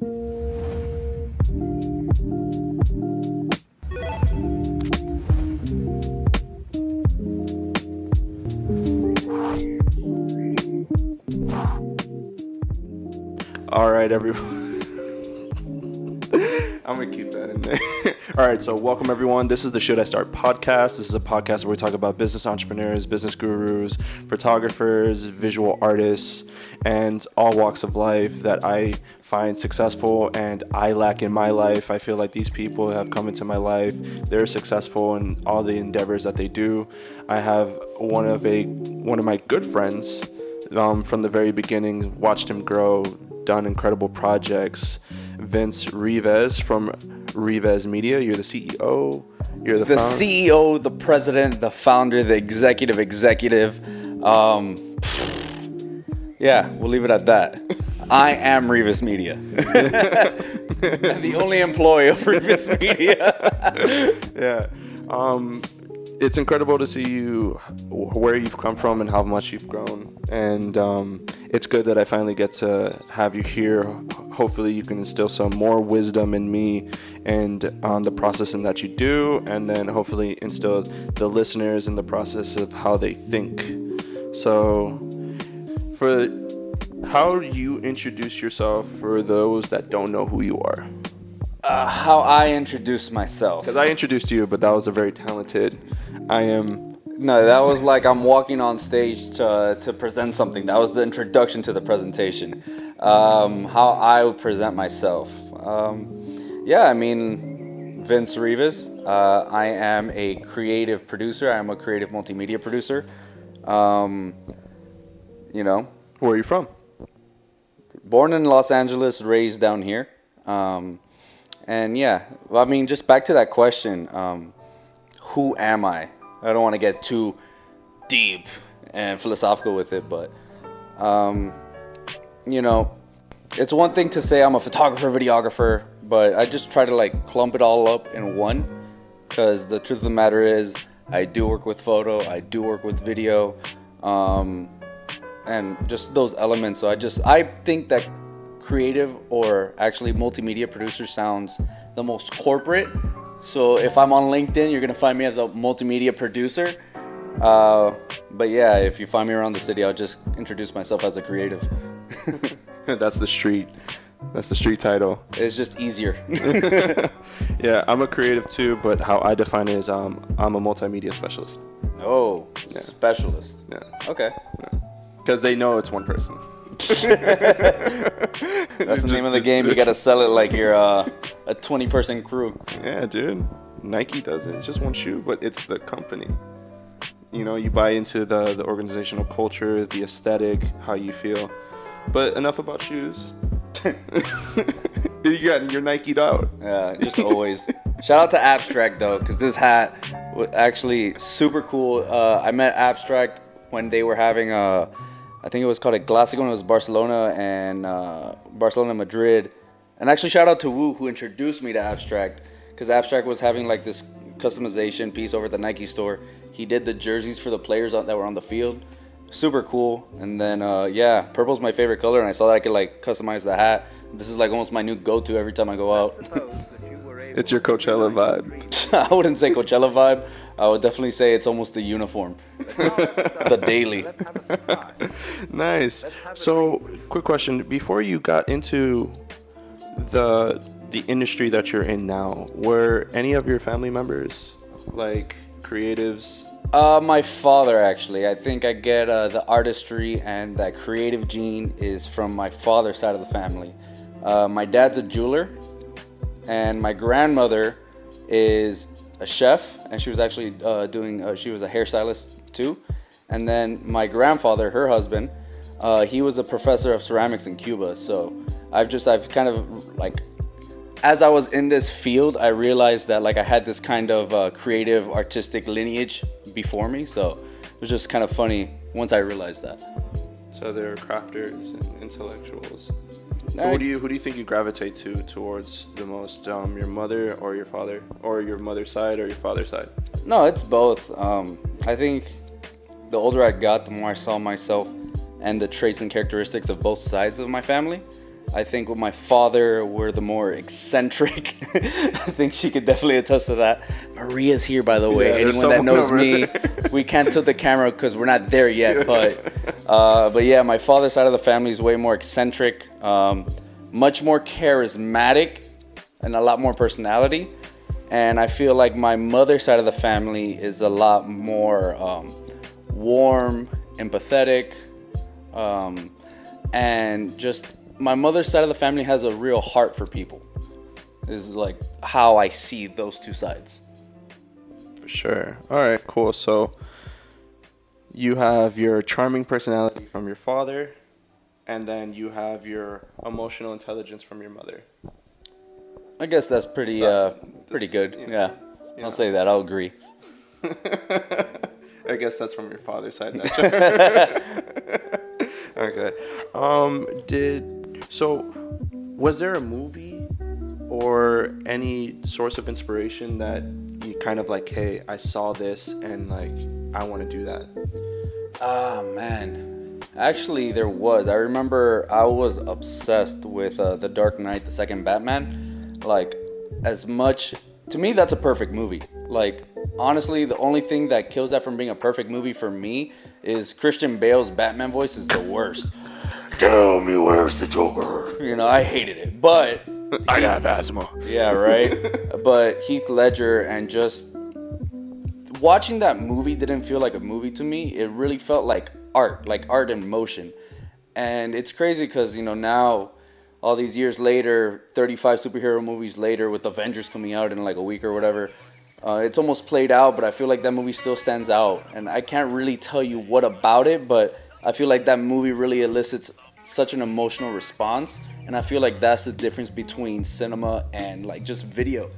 All right, everyone. I'm gonna keep that in there. All right, so welcome everyone. This is the Should I Start podcast. This is a podcast where we talk about business entrepreneurs, business gurus, photographers, visual artists, and all walks of life that I find successful and I lack in my life. I feel like these people have come into my life. They're successful in all the endeavors that they do. I have one of a one of my good friends um, from the very beginning. Watched him grow, done incredible projects. Vince Rivas from Rivas Media. You're the CEO. You're the, the found- CEO, the president, the founder, the executive, executive. Um, yeah, we'll leave it at that. I am Rivas Media. I'm the only employee of Rivas Media. yeah. Um, it's incredible to see you where you've come from and how much you've grown. And um, it's good that I finally get to have you here. Hopefully, you can instill some more wisdom in me and on the process in that you do, and then hopefully instill the listeners in the process of how they think. So, for how you introduce yourself for those that don't know who you are. Uh, how I introduce myself. Because I introduced you, but that was a very talented. I am. No, that was like I'm walking on stage to, to present something. That was the introduction to the presentation. Um, how I would present myself. Um, yeah, I mean, Vince Rivas. Uh, I am a creative producer. I am a creative multimedia producer. Um, you know, Where are you from? born in Los Angeles, raised down here. Um, and yeah, well, I mean, just back to that question um, who am I? I don't want to get too deep and philosophical with it, but, um, you know, it's one thing to say I'm a photographer, videographer, but I just try to like clump it all up in one because the truth of the matter is, I do work with photo, I do work with video. Um, and just those elements. So I just I think that creative or actually multimedia producer sounds the most corporate. So if I'm on LinkedIn, you're gonna find me as a multimedia producer. Uh, but yeah, if you find me around the city, I'll just introduce myself as a creative. That's the street. That's the street title. It's just easier. yeah, I'm a creative too, but how I define it is um, I'm a multimedia specialist. oh, specialist. Yeah. Okay. Because they know it's one person. That's the name of the game. You gotta sell it like you're uh, a 20 person crew. Yeah, dude. Nike does it. It's just one shoe, but it's the company. You know, you buy into the, the organizational culture, the aesthetic, how you feel. But enough about shoes. you got you're Nike'd out. Yeah, just always. Shout out to Abstract though, because this hat was actually super cool. Uh, I met Abstract when they were having a, I think it was called a Classico, and it was Barcelona and uh, Barcelona Madrid. And actually, shout out to Wu who introduced me to Abstract, because Abstract was having like this customization piece over at the Nike store. He did the jerseys for the players that were on the field. Super cool. And then uh, yeah, purple's my favorite color, and I saw that I could like customize the hat. This is like almost my new go-to every time I go out. It's your Coachella vibe. I wouldn't say Coachella vibe. I would definitely say it's almost the uniform, the daily. nice. So, quick question: Before you got into the the industry that you're in now, were any of your family members like creatives? Uh, my father actually. I think I get uh, the artistry and that creative gene is from my father's side of the family. Uh, my dad's a jeweler, and my grandmother is a chef, and she was actually uh, doing. Uh, she was a hairstylist too. And then my grandfather, her husband, uh, he was a professor of ceramics in Cuba. So I've just I've kind of like as I was in this field, I realized that like I had this kind of uh, creative, artistic lineage before me. So it was just kind of funny once I realized that. So they're crafters and intellectuals. Who do you who do you think you gravitate to towards the most? Um, your mother or your father, or your mother's side or your father's side? No, it's both. Um, I think the older I got, the more I saw myself and the traits and characteristics of both sides of my family. I think with my father, we're the more eccentric. I think she could definitely attest to that. Maria's here, by the way. Yeah, Anyone that knows me, we can't tilt the camera because we're not there yet. But, uh, but yeah, my father's side of the family is way more eccentric, um, much more charismatic, and a lot more personality. And I feel like my mother's side of the family is a lot more um, warm, empathetic, um, and just my mother's side of the family has a real heart for people. Is like how I see those two sides. For sure. All right, cool. So you have your charming personality from your father, and then you have your emotional intelligence from your mother. I guess that's pretty So, uh, pretty good. yeah. Yeah. Yeah. I'll say that. I'll agree. I guess that's from your father's side. Okay. Um, did so? Was there a movie or any source of inspiration that you kind of like, hey, I saw this and like I want to do that? Ah man, actually there was. I remember I was obsessed with uh, the Dark Knight, the second Batman. Like as much to me, that's a perfect movie. Like honestly, the only thing that kills that from being a perfect movie for me is Christian Bale's Batman voice is the worst. Tell me where's the Joker? You know, I hated it, but I have asthma. Yeah, right. but Heath Ledger and just watching that movie didn't feel like a movie to me. It really felt like art, like art in motion. And it's crazy because, you know, now, all these years later, 35 superhero movies later, with Avengers coming out in like a week or whatever, uh, it's almost played out, but I feel like that movie still stands out. And I can't really tell you what about it, but I feel like that movie really elicits such an emotional response. And I feel like that's the difference between cinema and like just video.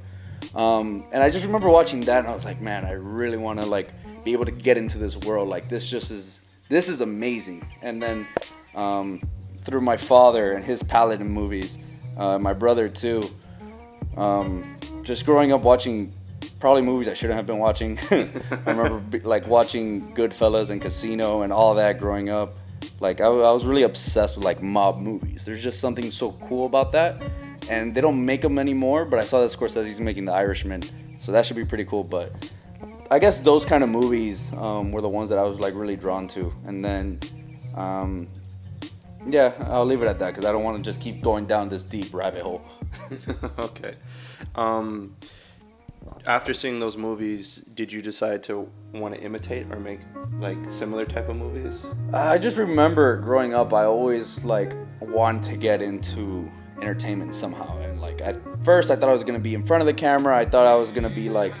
Um, and I just remember watching that, and I was like, man, I really want to like be able to get into this world. Like this just is this is amazing. And then um, through my father and his palette in movies, uh, my brother too. Um, just growing up watching probably movies I shouldn't have been watching. I remember like watching Goodfellas and Casino and all that growing up. Like I was really obsessed with like mob movies. There's just something so cool about that, and they don't make them anymore. But I saw that Scorsese's making The Irishman, so that should be pretty cool. But I guess those kind of movies um, were the ones that I was like really drawn to, and then. Um, yeah, I'll leave it at that because I don't want to just keep going down this deep rabbit hole. okay. Um, after seeing those movies, did you decide to want to imitate or make like similar type of movies? I just remember growing up, I always like wanted to get into entertainment somehow. And like at first, I thought I was gonna be in front of the camera. I thought I was gonna be like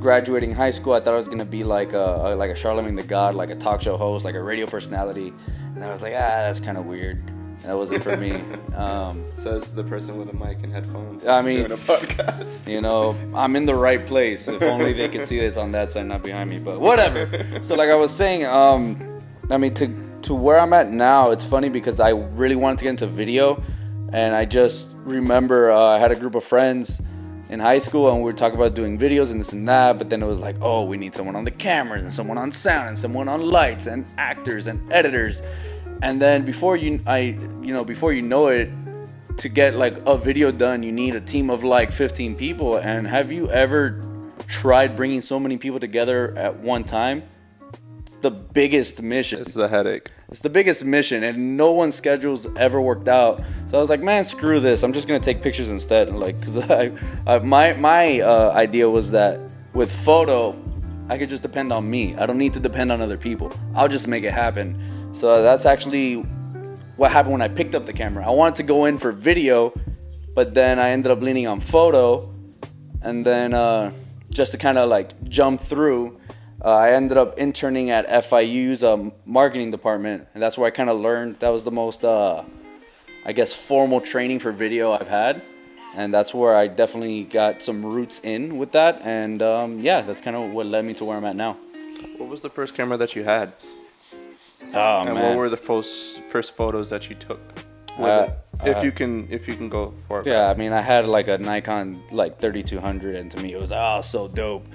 graduating high school. I thought I was gonna be like a like a Charlemagne the God, like a talk show host, like a radio personality. And I was like, ah, that's kind of weird. That wasn't for me. Um, Says the person with a mic and headphones. I mean- doing a podcast. you know, I'm in the right place. If only they could see this on that side, not behind me. But whatever. So like I was saying, um, I mean to to where I'm at now, it's funny because I really wanted to get into video, and I just remember uh, I had a group of friends in high school and we were talking about doing videos and this and that. But then it was like, oh, we need someone on the cameras and someone on sound and someone on lights and actors and editors. And then before you, I, you know, before you know it, to get like a video done, you need a team of like 15 people. And have you ever tried bringing so many people together at one time? It's the biggest mission. It's the headache. It's the biggest mission, and no one's schedules ever worked out. So I was like, man, screw this. I'm just gonna take pictures instead. And like, cause I, I my my uh, idea was that with photo, I could just depend on me. I don't need to depend on other people. I'll just make it happen. So that's actually what happened when I picked up the camera. I wanted to go in for video, but then I ended up leaning on photo, and then uh, just to kind of like jump through. Uh, I ended up interning at FIU's um, marketing department, and that's where I kind of learned. That was the most, uh, I guess, formal training for video I've had, and that's where I definitely got some roots in with that. And um, yeah, that's kind of what led me to where I'm at now. What was the first camera that you had? Oh and man, what were the first first photos that you took? with Uh, if uh, you can, if you can go for it. Yeah, I mean, I had like a Nikon like 3200, and to me it was oh so dope.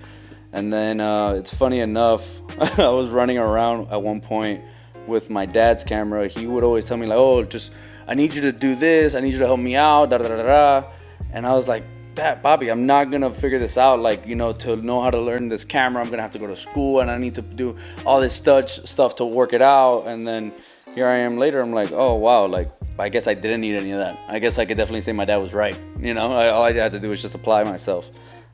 And then uh, it's funny enough, I was running around at one point with my dad's camera. He would always tell me like, oh, just I need you to do this. I need you to help me out. Da da da. da. And I was like, Dad, Bobby, I'm not gonna figure this out. Like, you know, to know how to learn this camera, I'm gonna have to go to school, and I need to do all this stuff stuff to work it out. And then here I am later. I'm like, oh wow, like I guess I didn't need any of that. I guess I could definitely say my dad was right. You know, I, all I had to do was just apply myself.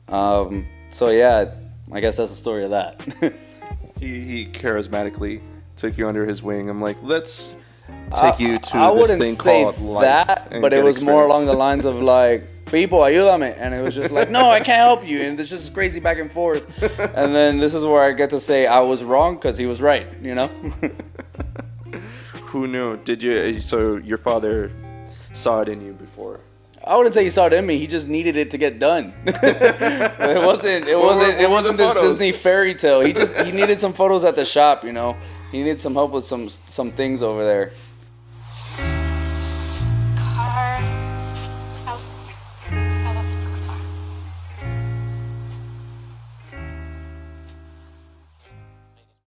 Um, so yeah, I guess that's the story of that. He, he charismatically took you under his wing. I'm like, let's take you to I this thing called life. that, but it was more along the lines of like, people, ayúdame. And it was just like, no, I can't help you. And it's just crazy back and forth. And then this is where I get to say I was wrong because he was right, you know? Who knew? Did you? Eh, so your father saw it in you before. I wouldn't say he saw it in me. He just needed it to get done. it wasn't. It wasn't. what It wasn't this photos? Disney fairy tale. He just he needed some photos at the shop. You know, he needed some help with some some things over there.